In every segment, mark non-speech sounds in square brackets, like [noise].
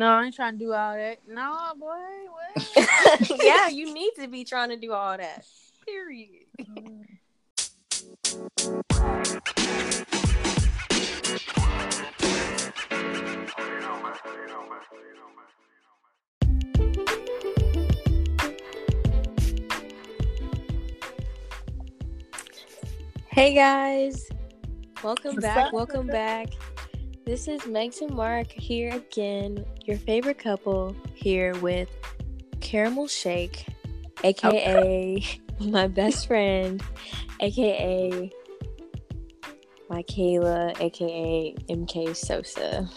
No, I ain't trying to do all that. No, boy, what? [laughs] [laughs] yeah, you [laughs] need to be trying to do all that. Period. Hey guys, welcome What's back. up? Welcome back. This is Megs and Mark here again, your favorite couple here with Caramel Shake, aka [laughs] my best friend, aka my Kayla, aka MK Sosa.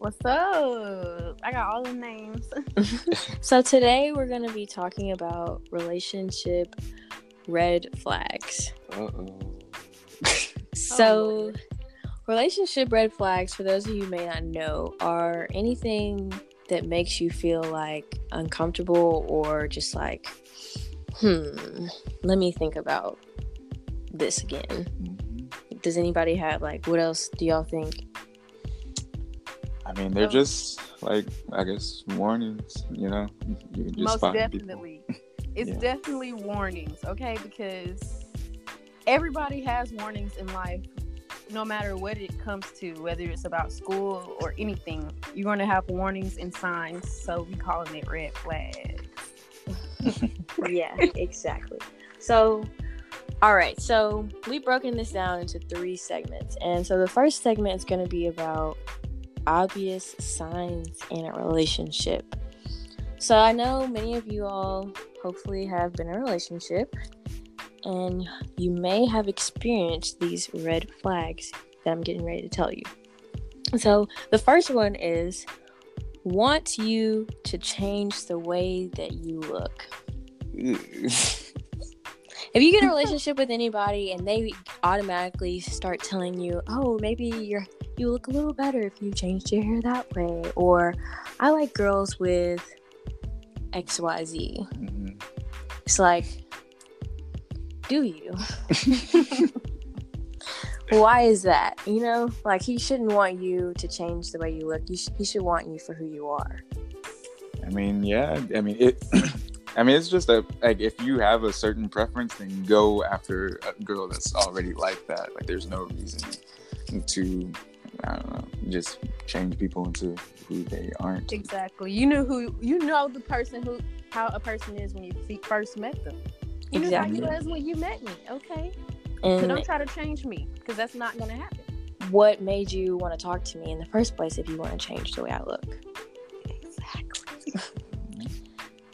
What's up? I got all the names. [laughs] [laughs] So today we're going to be talking about relationship red flags. Uh-oh. So, oh, relationship red flags, for those of you who may not know, are anything that makes you feel like uncomfortable or just like, hmm, let me think about this again. Mhm. Does anybody have, like, what else do y'all think? I mean, they're just like I guess warnings. You know, you can just Most find people. definitely. [laughs] It's Yeah. definitely warnings, okay? Because everybody has warnings in life, no matter what it comes to, whether it's about school or anything. You're going to have warnings and signs. So we calling it red flags. [laughs] yeah, exactly. So, all right. So we've broken this down into three segments, and so the first segment is going to be about obvious signs in a relationship. So I know many of you all hopefully have been in a relationship, and you may have experienced these red flags that I'm getting ready to tell you. So the first one is want you to change the way that you look if you get in a relationship with anybody and they automatically start telling you, "Oh, maybe you're you look a little better if you changed your hair that way," or "I like girls with X Y Z," Mhm. it's like, do you? Why is that? You know, like he shouldn't want you to change the way you look. You sh- he should want you for who you are. I mean, yeah. I mean, it. [clears throat] I mean, it's just a like if you have a certain preference, then go after a girl that's already like that. Like, there's no reason to, I don't know, just change people into who they aren't. Exactly. You know who you know the person who how a person is when you first met them. You Exactly. you was when you met me. Okay. So don't try to change me because that's not gonna happen. what made you want to talk to me in the first place if you want to change the way I look? Exactly.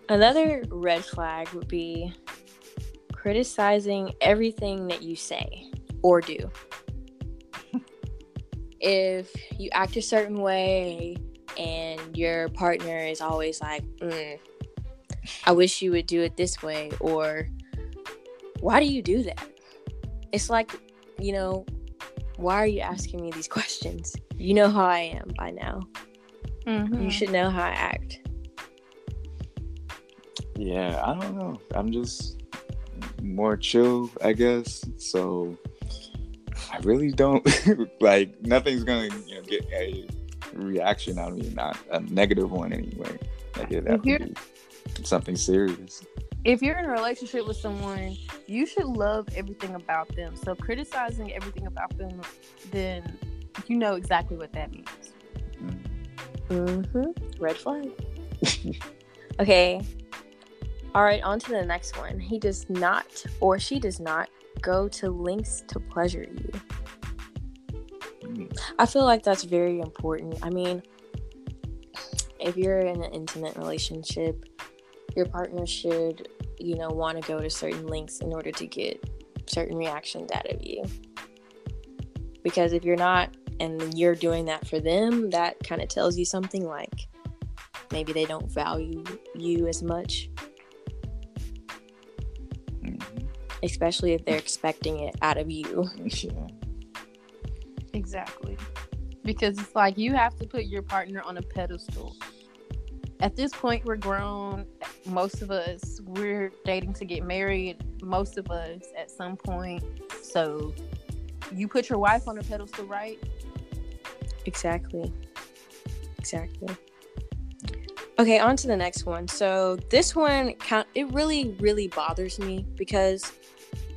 Another red flag would be criticizing everything that you say or do. [laughs] if you act a certain way and your partner is always like, mm, I wish you would do it this way, or why do you do that? It's like, you know, why are you asking me these [laughs] questions? You know how I am by now. Mhm. You should know how I act. Yeah, I don't know. I'm just more chill, I guess. So I really don't [laughs] like nothing's gonna you know, get a reaction out of me, not a negative one anyway. Like it have to If be something serious. If you're in a relationship with someone, you should love everything about them. So criticizing everything about them, then you know exactly what that means. Mm. Mm-hmm. Red flag. [laughs] okay. All right, on to the next one. He does not, or she does not, go to lengths to pleasure you. Mm. I feel like that's very important. I mean, if you're in an intimate relationship, your partner should, you know, want to go to certain lengths in order to get certain reactions out of you. Because if you're not and you're doing that for them, that kind of tells you something like maybe they don't value you as much, Mhm. especially if they're expecting it out of you. Yeah. [laughs] Exactly. Because it's like you have to put your partner on a pedestal. At this point, we're grown. Most of us, we're dating to get married. Most of us at some point. So you put your wife on a pedestal, right? Exactly. Exactly. Okay, on to the next one. So this one it really, really bothers me because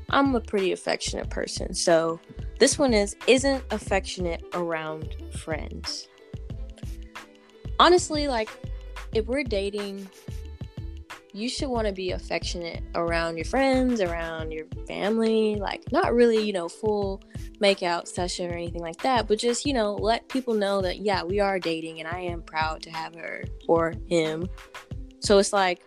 I'm a pretty affectionate person. So this one is isn't affectionate around friends. Honestly, like if we're dating, you should want to be affectionate around your friends, around your family, like not really, you know, full makeout session or anything like that, but just, you know, let people know that yeah, we are dating and I am proud to have her or him. So it's like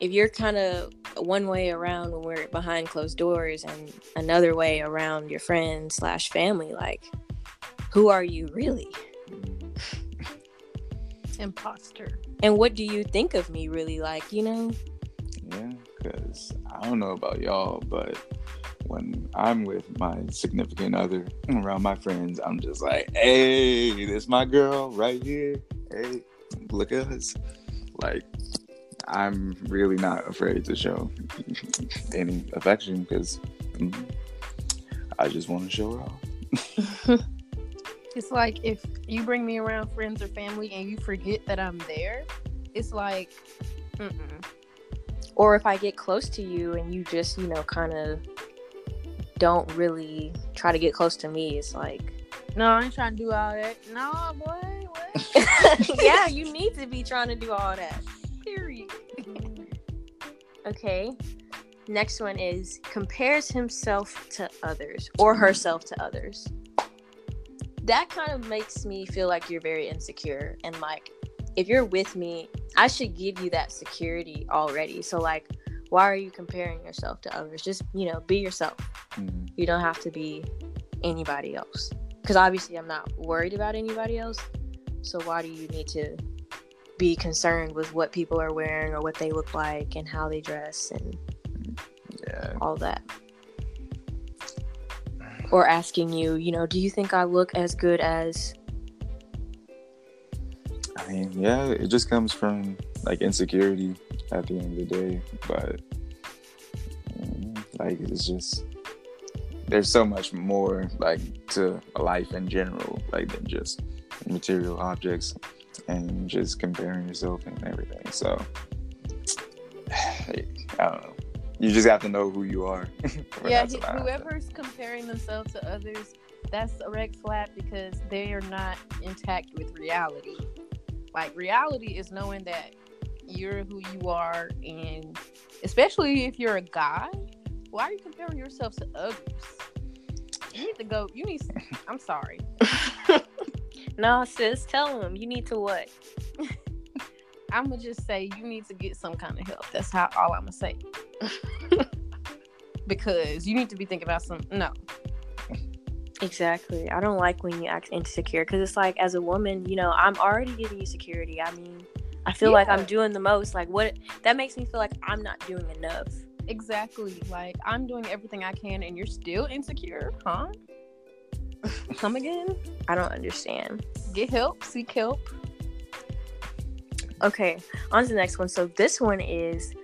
if you're kind of one way around when we're behind closed doors and another way around your friends slash family, like who are you really? Imposter. And what do you think of me really like, you know? Yeah, because I don't know about y'all, but when I'm with my significant other around my friends, I'm just like, hey, this my girl right here. Hey, look at us. Like, I'm really not afraid to show [laughs] any affection because mm, I just want to show her [laughs] off. [laughs] it's like if you bring me around friends or family and you forget that I'm there, it's like, mm-mm. or if I get close to you and you just, you know, kind of don't really try to get close to me, it's like, no, I ain't trying to do all that. No, boy, what? [laughs] yeah, you need to be trying to do all that. Period. Mm. Okay. Next one is compares himself to others or herself to others. That kind of makes me feel like you're very insecure and like if you're with me, I should give you that security already. So like why are you comparing yourself to others? Just, you know, be yourself. Mm-hmm. You don't have to be anybody else. Cuz obviously I'm not worried about anybody else. So why do you need to be concerned with what people are wearing or what they look like and how they dress and yeah. all that. Or asking you, you know, do you think I look as good as I mean, yeah, it just comes from like insecurity at the end of the day, but mm, like it's just there's so much more like to life in general, like than just material objects and just comparing yourself and everything. So [sighs] I don't know. You just have to know who you are. [laughs] yeah, whoever's comparing themselves to others, that's a red flag because they are not intact with reality. Like reality is knowing that you're who you are, and especially if you're a guy, why are you comparing yourself to others? You need to go. You need. I'm sorry. [laughs] No, sis, tell him you need to what? [laughs] I'm gonna just say you need to get some kind of help. That's how all I'm gonna say. [laughs] because you need to be thinking about some. No. Exactly. I don't like when you act insecure because it's like, as a woman, you know, I'm already giving you security. I mean, I feel yeah. like I'm doing the most. Like, what? That makes me feel like I'm not doing enough. Exactly. Like, I'm doing everything I can, and you're still insecure, huh? [laughs] Come again? I don't understand. Get help, seek help. Okay, on to the next one. So this one is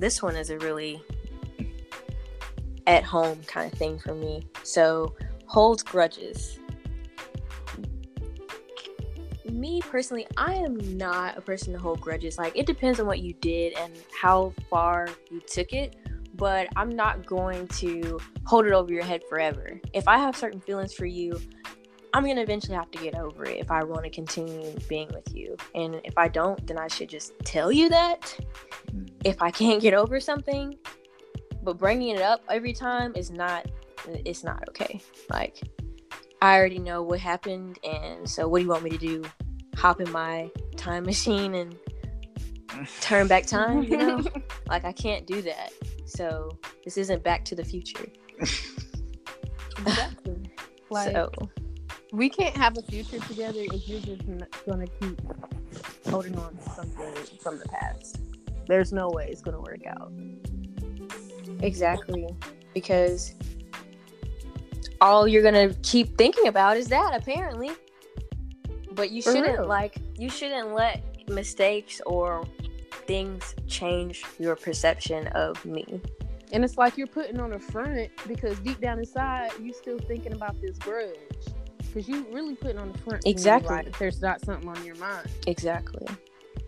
this one is a really at home kind of thing for me. So holds grudges. Me personally, I am not a person to hold grudges. Like it depends on what you did and how far you took it but I'm not going to hold it over your head forever. If I have certain feelings for you, I'm going to eventually have to get over it if I want to continue being with you. And if I don't, then I should just tell you that. If I can't get over something. But bringing it up every time is not it's not okay. Like I already know what happened and so what do you want me to do? Hop in my time machine and turn back time, you know? [laughs] like I can't do that. So this isn't Back to the Future. exactly. [laughs] Like, so we can't have a future together if you're just gonna keep holding on to something from the past. There's no way it's gonna work out. Exactly, because all you're gonna keep thinking about is that apparently. But you shouldn't like you shouldn't let mistakes or things change your perception of me. And it's like you're putting on a front because deep down inside, you're still thinking about this grudge. because you really putting on the front. Exactly. Like there's not something on your mind. Exactly.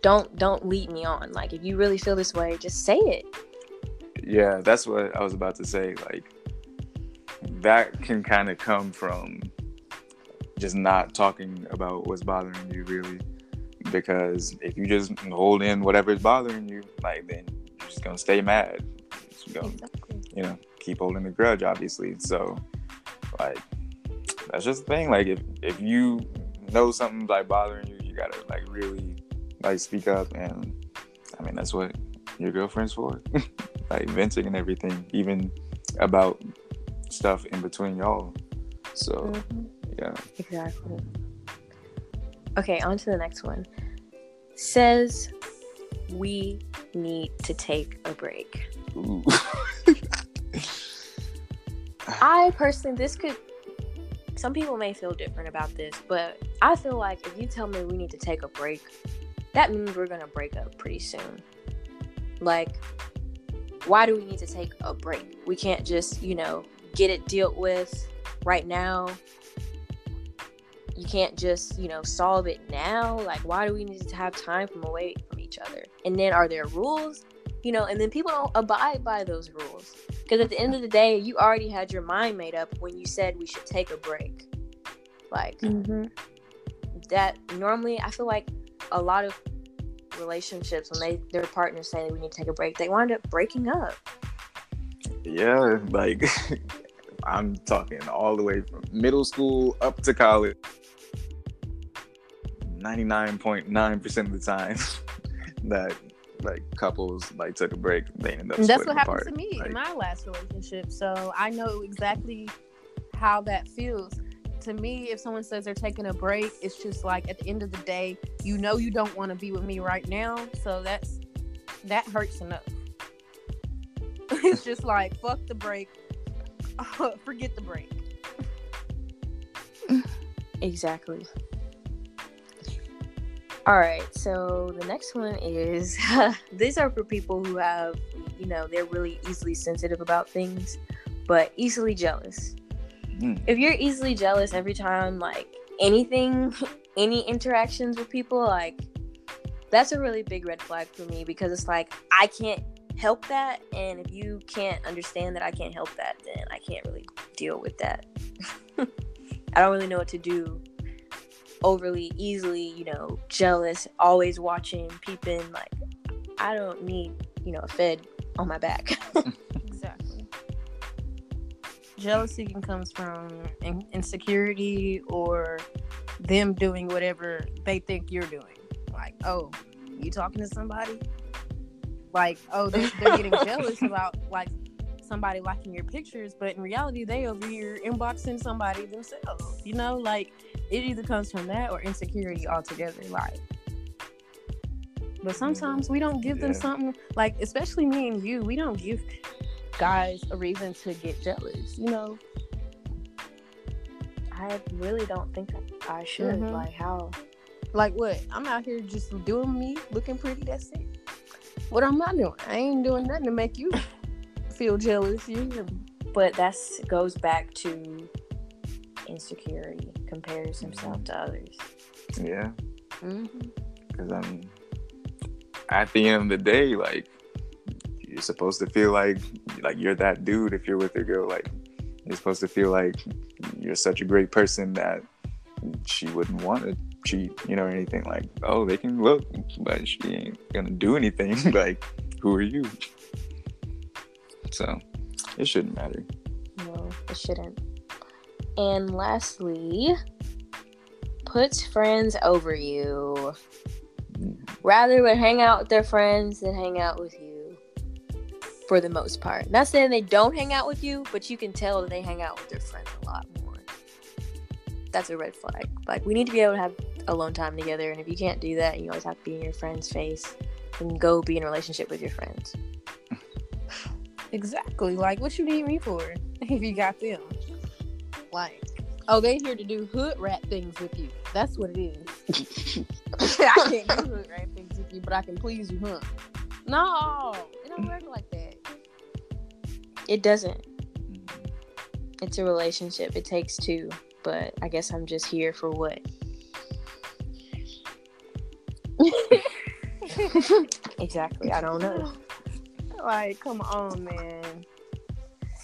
Don't don't lead me on. Like if you really feel this way, just say it. Yeah, that's what I was about to say. Like that can kind of come from just not talking about what's bothering you really because if you just hold in whatever's bothering you like then you're just gonna stay mad gonna Exactly. you know keep holding the grudge obviously so like that's just the thing like if if you know something's like bothering you you gotta like really like speak up and i mean that's what your girlfriend's for [laughs] like venting and everything even about stuff in between y'all so Mhm. yeah Exactly. Okay, on to the next one. Says we need to take a break. Ooh. [laughs] I personally, this could. Some people may feel different about this, but I feel like if you tell me we need to take a break, that means we're gonna break up pretty soon. Like, why do we need to take a break? We can't just, you know, get it dealt with right now. You can't just, you know, solve it now. Like, why do we need to have time from away from each other? And then, are there rules? You know, and then people don't abide by those rules. Because at the end of the day, you already had your mind made up when you said we should take a break. Like Mm-hmm. that. Normally, I feel like a lot of relationships when they their partners say we need to take a break, they wind up breaking up. yeah like [laughs] i'm talking all the way from middle school up to college 99.9% of the time [laughs] that like couples like took a break they end up And that's what happened apart. to me Like, in my last relationship. So I know exactly how that feels. To me, if someone says they're taking a break, it's just like at the end of the day, you know you don't want to be with me right now. So that's that hurts enough. [laughs] it's just like fuck the break. [laughs] Forget the break. [laughs] Exactly. All right, so the next one is these are for people who have, you know, they're really easily sensitive about things, but easily jealous. Hmm, If you're easily jealous every time, like anything, [laughs] any interactions with people, like that's a really big red flag for me because it's like I can't help that, and if you can't understand that I can't help that, then I can't really deal with that. [laughs] I don't really know what to do overly easily, you know, jealous, always watching, peeping. Like, I don't need, you know, a fed on my back. [laughs] Jealousy can comes from in- insecurity or them doing whatever they think you're doing. Like, oh, you talking to somebody? Like, oh, they're, they're getting [laughs] jealous about like somebody liking your pictures, but in reality, they over here inboxing somebody themselves. You know, like it either comes from that or insecurity altogether. Like, but mm-hmm. sometimes we don't give them Yeah. something like, especially me and you, we don't give guys a reason to get jealous. You know, I really don't think I should. Mhm. Like, how? like what? I'm out here just doing me, looking pretty. That's it. What am I doing? I ain't doing nothing to make you [laughs] feel jealous. You hear me? But that's goes back to insecurity, compares himself to others. yeah Mm-hmm. because i mean at the end of the day like you're supposed to feel like like you're that dude if you're with a girl like you're supposed to feel like you're such a great person that she wouldn't want to cheat you know or anything like oh they can look but she ain't gonna do anything [laughs] like who are you so it shouldn't matter No, it shouldn't. And lastly, puts friends over you. Mm. Rather would hang out with their friends than hang out with you. For the most part. Not saying they don't hang out with you, but you can tell that they hang out with their friends a lot more. That's a red flag. Like we need to be able to have alone time together, and if you can't do that, you always have to be in your friend's face, then go be in a relationship with your friends. [laughs] Exactly. Like, what you need me for [laughs] if you got them? Like, oh, they here to do hood rat things with you. That's what it is. [laughs] I can't do hood rat things with you, but I can please you, huh? No, it don't work like that. It doesn't. It's a relationship. It takes two. but I guess I'm just here for what? exactly. I don't know. [laughs] Like, come on, man.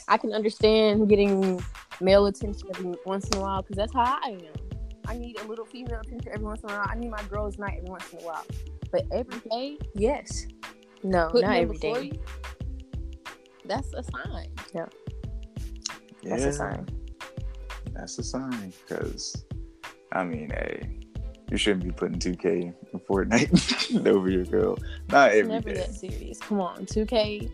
I can understand getting male attention every once in a while because that's how I am. I need a little female attention every once in a while. I need my girls' night every once in a while. But every day, Yes. No, putting not every day. you, that's a sign. Yeah. That's Yeah, a sign. That's a sign. Because, I mean, hey, you shouldn't be putting 2K in Fortnite [laughs] over your girl. Not It's every never day. that serious. Come on, 2K.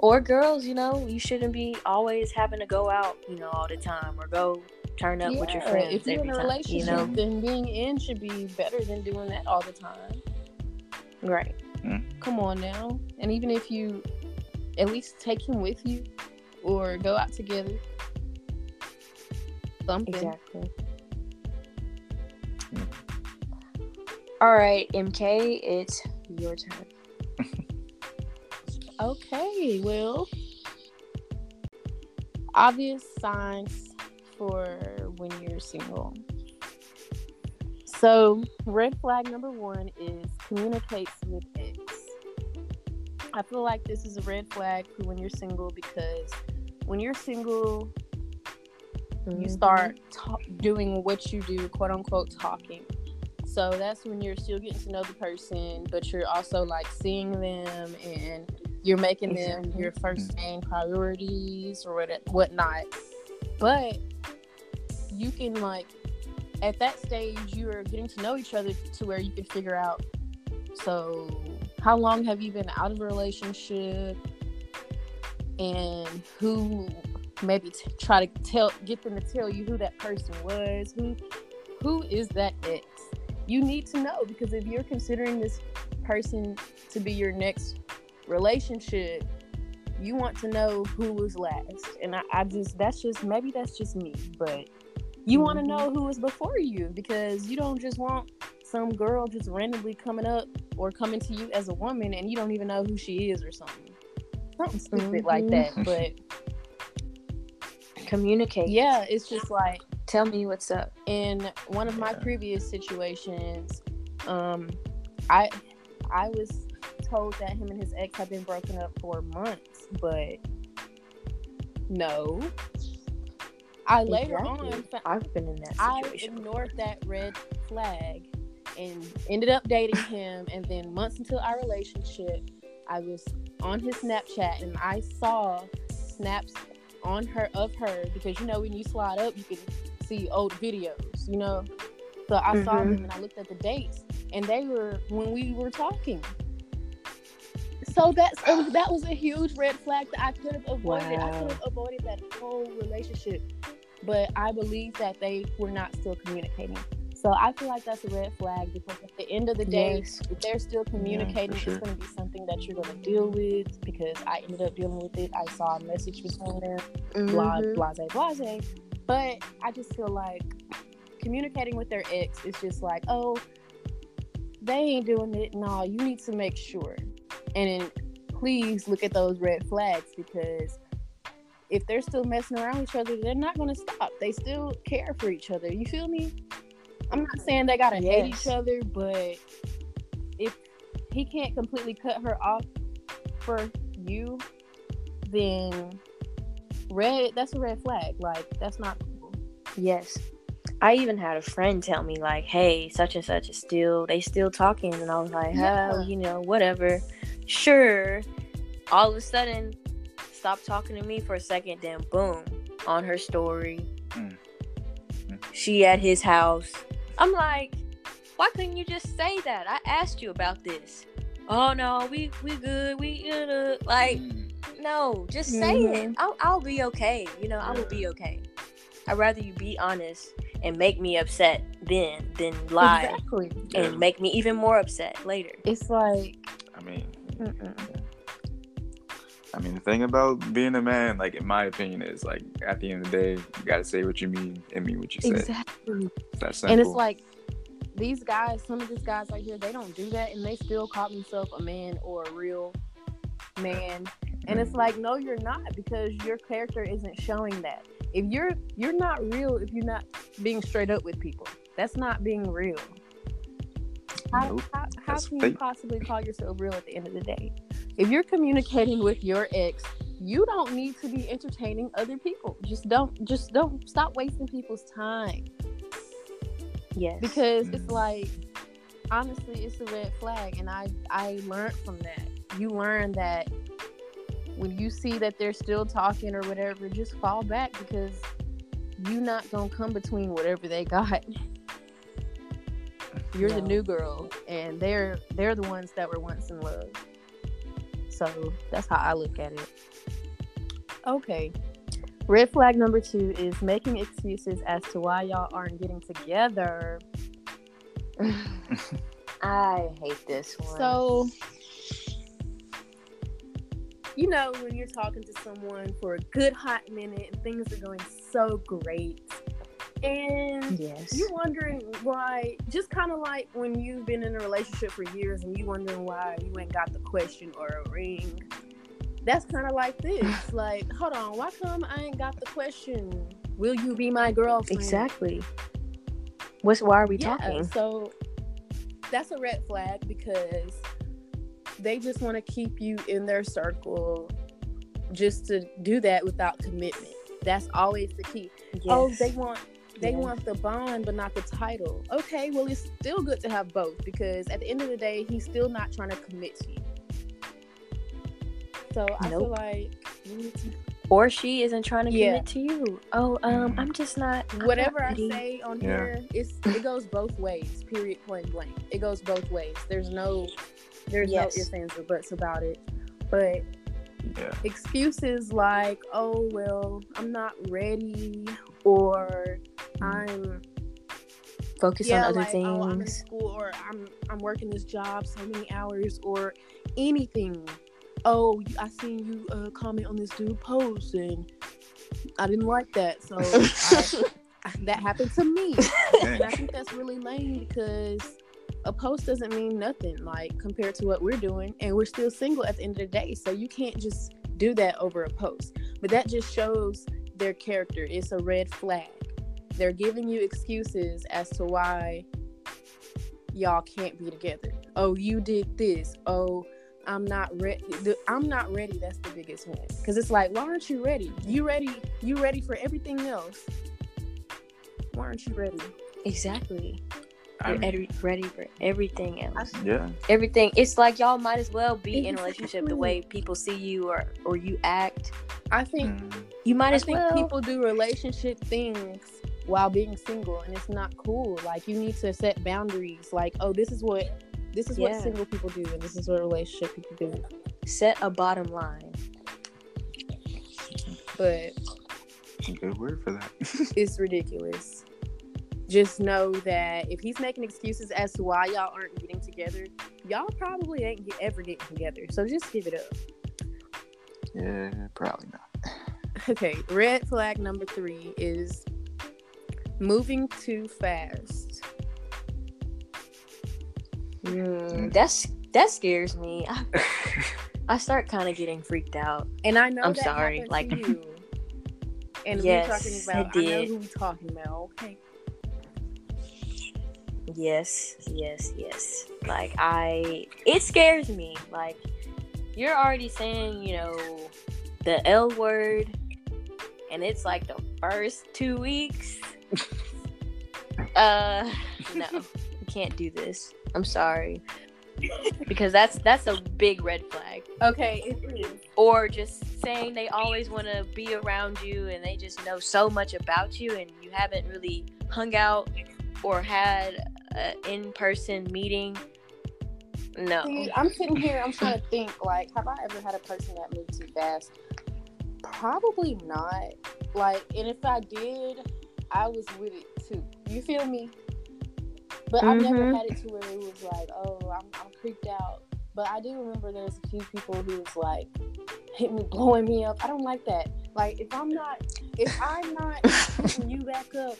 Or girls, you know, you shouldn't be always having to go out, you know, all the time or go turn up with your friends If you're every in a time. relationship, You know, then being in should be better than doing that all the time. right? Hmm. Come on now. And even if you at least take him with you or go out together. Something. Exactly. Mm. All right, MK, it's your turn. [laughs] Okay, well, obvious signs for when you're single. So, red flag number one is communicates with ex. I feel like this is a red flag for when you're single because when you're single, you Mhm. start ta- doing what you do, quote unquote, talking. So that's when you're still getting to know the person, but you're also like seeing them and you're making them your first main priorities or what whatnot. But you can like at that stage you're getting to know each other to where you can figure out so how long have you been out of a relationship? And who maybe t- try to tell get them to tell you who that person was who who is that ex you need to know because if you're considering this person to be your next relationship you want to know who was last. And i, I just that's just maybe that's just me but you want to mm-hmm. know who was before you because you don't just want some girl just randomly coming up or coming to you as a woman and you don't even know who she is or something something stupid like Mhm. that but Communicate. yeah it's just like Tell me what's up. in one of my previous situations um i i was told that him and his ex had been broken up for months but no I later on. I've been in that Situation. i situation. ignored that red flag and ended up dating him. And then months into our relationship i was on his snapchat and i saw snaps on her of her because you know when you slide up you can see old videos you know? So i saw Mhm. them and i looked at the dates and they were when we were talking. So that's uh, that was a huge red flag that i could have avoided. I could have avoided that whole relationship but i believe that they were not still communicating so i feel like that's a red flag because at the end of the day Yes. if they're still communicating, sure. it's going to be something that you're going to deal with because I ended up dealing with it. I saw a message between them, blah, Mhm. blase, blase. But I just feel like communicating with their ex is just like, oh, they ain't doing it. No, you need to make sure. And then please look at those red flags because if they're still messing around with each other, they're not going to stop. They still care for each other. You feel me? I'm not saying they got to hate each other, but if he can't completely cut her off for you, then red that's a red flag. Like that's not cool. Yes. I even had a friend tell me like, "Hey, such and such is still they still talking," and I was like, Yeah. "Oh, you know, whatever." Sure. All of a sudden, stop talking to me for a second. Then boom, on her story, Mm. Mm. she at his house. I'm like, why couldn't you just say that? I asked you about this. Oh no, we we good. We uh, like Mm. no, just say it. Mhm. I'll, I'll be okay. You know, I will be okay. I'd rather you be honest and make me upset then than lie Exactly. Yeah. and make me even more upset later. It's like I mean, Mm-mm. I mean, the thing about being a man, like in my opinion, is like at the end of the day, you gotta say what you mean and mean what you say. exactly. It's. And it's like these guys, some of these guys right here, they don't do that and they still call themselves a man or a real man. And it's mm. like, no, you're not because your character isn't showing that. if you're you're not real if you're not being straight up with people. That's not being real. How, Nope, how, how can you possibly call yourself real at the end of the day? If you're communicating with your ex, you don't need to be entertaining other people. Just don't just don't stop wasting people's time Yes. because it's Mm. like honestly it's a red flag and i i learned from that you learn that when you see that they're still talking or whatever just fall back because you're not gonna come between whatever they got [laughs] you're the new girl and they're they're the ones that were once in love so that's how i look at it. Okay. Red flag number two is making excuses as to why y'all aren't getting together. [laughs] I hate this one. So, you know, when you're talking to someone for a good hot minute and things are going so great, and yes. you're wondering why, just kind of like when you've been in a relationship for years and you wondering why you ain't got the question or a ring. That's kind of like this. [sighs] Like, hold on, why come I ain't got the question? Will you be my girlfriend? Exactly. What's why are we Yeah, talking? So that's a red flag because they just want to keep you in their circle just to do that without commitment. That's always the key. Oh, they want they Yeah. want the bond but not the title. Okay, well it's still good to have both because at the end of the day, he's still not trying to commit to you. So I feel like you need to or she isn't trying to Yeah. commit to you. Oh, um. I'm just not. I'm not whatever I say on Yeah. here, it's it goes both ways. Period. Point blank. It goes both ways. There's no, there's Yes. no ifs ands or buts about it. But Yeah. excuses like, oh well, I'm not ready, or I'm focused yeah, on other like oh I'm in things. school, or I'm I'm working this job so many hours, or anything. Oh, I seen you uh, comment on this dude post and I didn't like that, so [laughs] I, that happened to me. And I think that's really lame because a post doesn't mean nothing, like compared to what we're doing, and we're still single at the end of the day. So you can't just do that over a post. But that just shows their character. It's a red flag. They're giving you excuses as to why y'all can't be together. Oh, you did this. Oh, I'm not ready. I'm not ready. That's the biggest one. Because it's like, why aren't you ready? You ready? You ready for everything else? Why aren't you ready? Exactly. You're mean, ready for everything else. yeah. everything. It's like y'all might as well be in a relationship the way people see you or or you act. I think Mm. You might I as think well. people do relationship things while being single, and it's not cool. Like you need to set boundaries. Like, oh, this is what this is Yeah. what single people do, and this is what relationship people do. set a bottom line. But Good word for that. [laughs] it's ridiculous. Just know that if he's making excuses as to why y'all aren't getting together, y'all probably ain't get, ever getting together. So just give it up. yeah, probably not. [laughs] Okay, red flag number three is moving too fast. Mm, that's that scares me. I, [laughs] I start kind of getting freaked out. And I know I'm sorry, like-. [laughs] And Yes, we're talking about. I, know did. who we talking about. Okay. Yes, yes, yes. Like I, it scares me. Like you're already saying, you know, the L word, and it's like the first two weeks. [laughs] uh, no, you can't do this. I'm sorry, because that's that's a big red flag. Okay. It is. Or just saying they always want to be around you, and they just know so much about you, and you haven't really hung out or had an in-person meeting. No. See, I'm sitting here. I'm trying to think. Like, have I ever had a person that moved too fast? Probably not. Like, and if I did, I was with it too. You feel me? But I've never Mhm. had it to where it was like, oh, I'm, I'm creeped out. But I do remember there's a few people who was like, hit me, blowing me up. I don't like that. Like, if I'm not, if I'm not [laughs] hitting you back up,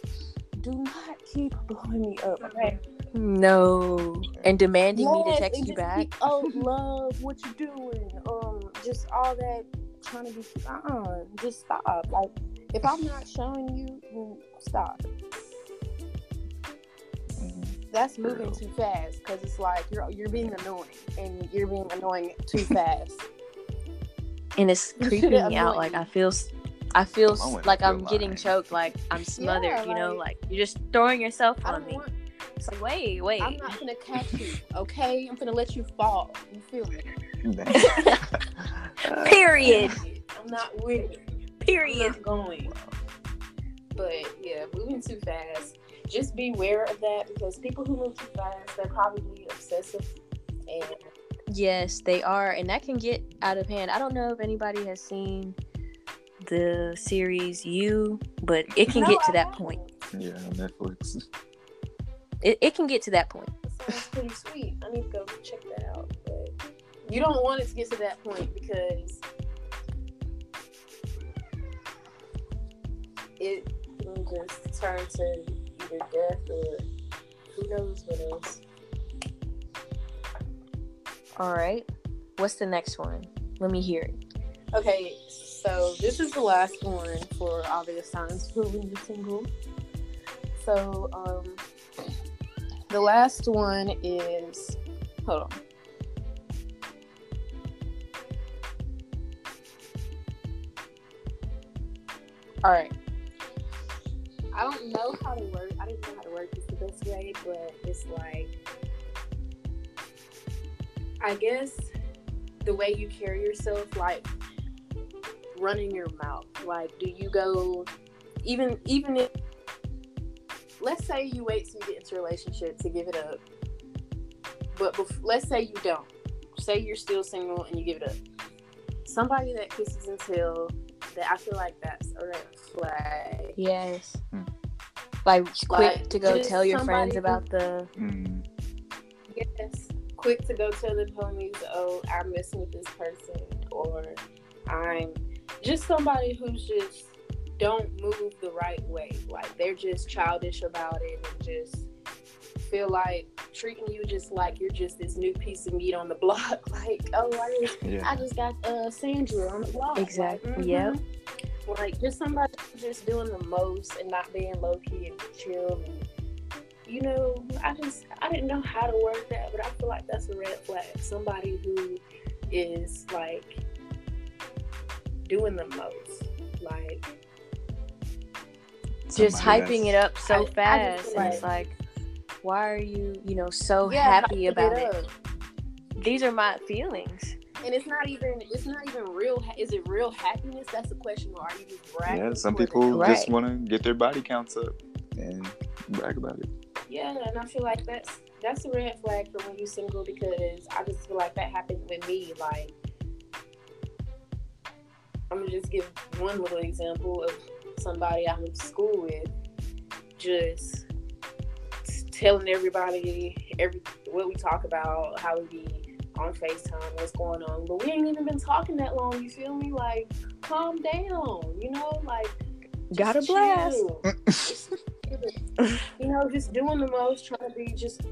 do not keep blowing me up. Okay. No. And demanding me to text you back. be, oh, [laughs] love, what you doing? Um, just all that trying to be. Uh, uh just stop. Like, If I'm not showing you, then stop. That's moving too fast because it's like you're you're being annoying and you're being annoying too [laughs] fast. and it's creeping me out. Like. I feel, s- I feel s- I wouldn't like I'm getting choked. Like I'm smothered. Yeah, you know, like- like you're just throwing yourself I on me. want. It's like wait, wait. I'm not gonna catch you, okay? I'm gonna let you fall. You feel me? [laughs] [laughs] Period. I'm not with it. I'm Period. not going. But yeah, moving too fast. Just be aware of that because people who move too fast, they're probably obsessive. And Yes, they are, and that can get out of hand. I don't know if anybody has seen the series You, but it can No, get to I that haven't. point. yeah, Netflix. [laughs] It, it can get to that point. That sounds pretty sweet. I need to go check that out. But you don't want it to get to that point because it can just turn to either death or who knows what else. All right. What's the next one? Let me hear it. Okay, so this is the last one for obvious signs for when you're single. So, um, the last one is hold on. All right. I don't know how to work. I didn't know how to work this the best way, but it's like, I guess the way you carry yourself, like running your mouth. Like, do you go even even if let's say you wait till you get into a relationship to give it up, but bef- let's say you don't. Say you're still single and you give it up. Somebody that kisses and tell that I feel like that's a red flag. Yes. Hmm. Like quick Like, to go tell your friends who- about the Mm. Yes. Quick to go tell the homies, oh, I'm messing with this person, or I'm just somebody who's just don't move the right way. Like they're just childish about it and just feel like treating you just like you're just this new piece of meat on the [laughs] block. Like, oh, I just, Yeah. I just got uh, Sandra on the block. Exactly, Like, yep. mhm. Like just somebody just doing the most and not being low key and chill and you know, I just I didn't know how to word that, but I feel like that's a red flag. Somebody who is like doing the most. Like just Somebody hyping that's- it up so I- I just fast. feel and it's like, why are you, you know, so yeah, happy about it? up. These are my feelings. And it's not even it's not even real. ha- Is it real happiness? That's the question. Or are you just bragging? Yeah, some for the- people Right. just want to get their body counts up and brag about it. Yeah, and I feel like that's that's a red flag for when you're single because I just feel like that happened with me. Like, I'm gonna just give one little example of somebody I went to school with, just telling everybody every what we talk about, how we be on Facetime, what's going on, but we ain't even been talking that long. You feel me? Like, calm down. You know, like Got a blast. Just [laughs] you know, just doing the most, trying to be just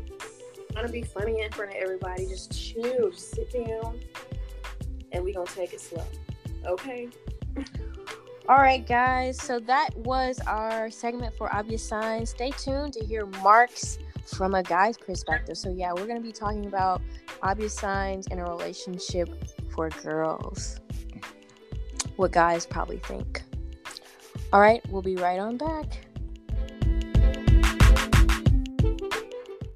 trying to be funny in front of everybody. Just chill, just sit down, and we gonna take it slow. Okay. All right, guys. So that was our segment for obvious signs. Stay tuned to hear Mark's from a guy's perspective. So yeah, we're gonna be talking about obvious signs in a relationship for girls. What guys probably think. All right, we'll be right on back.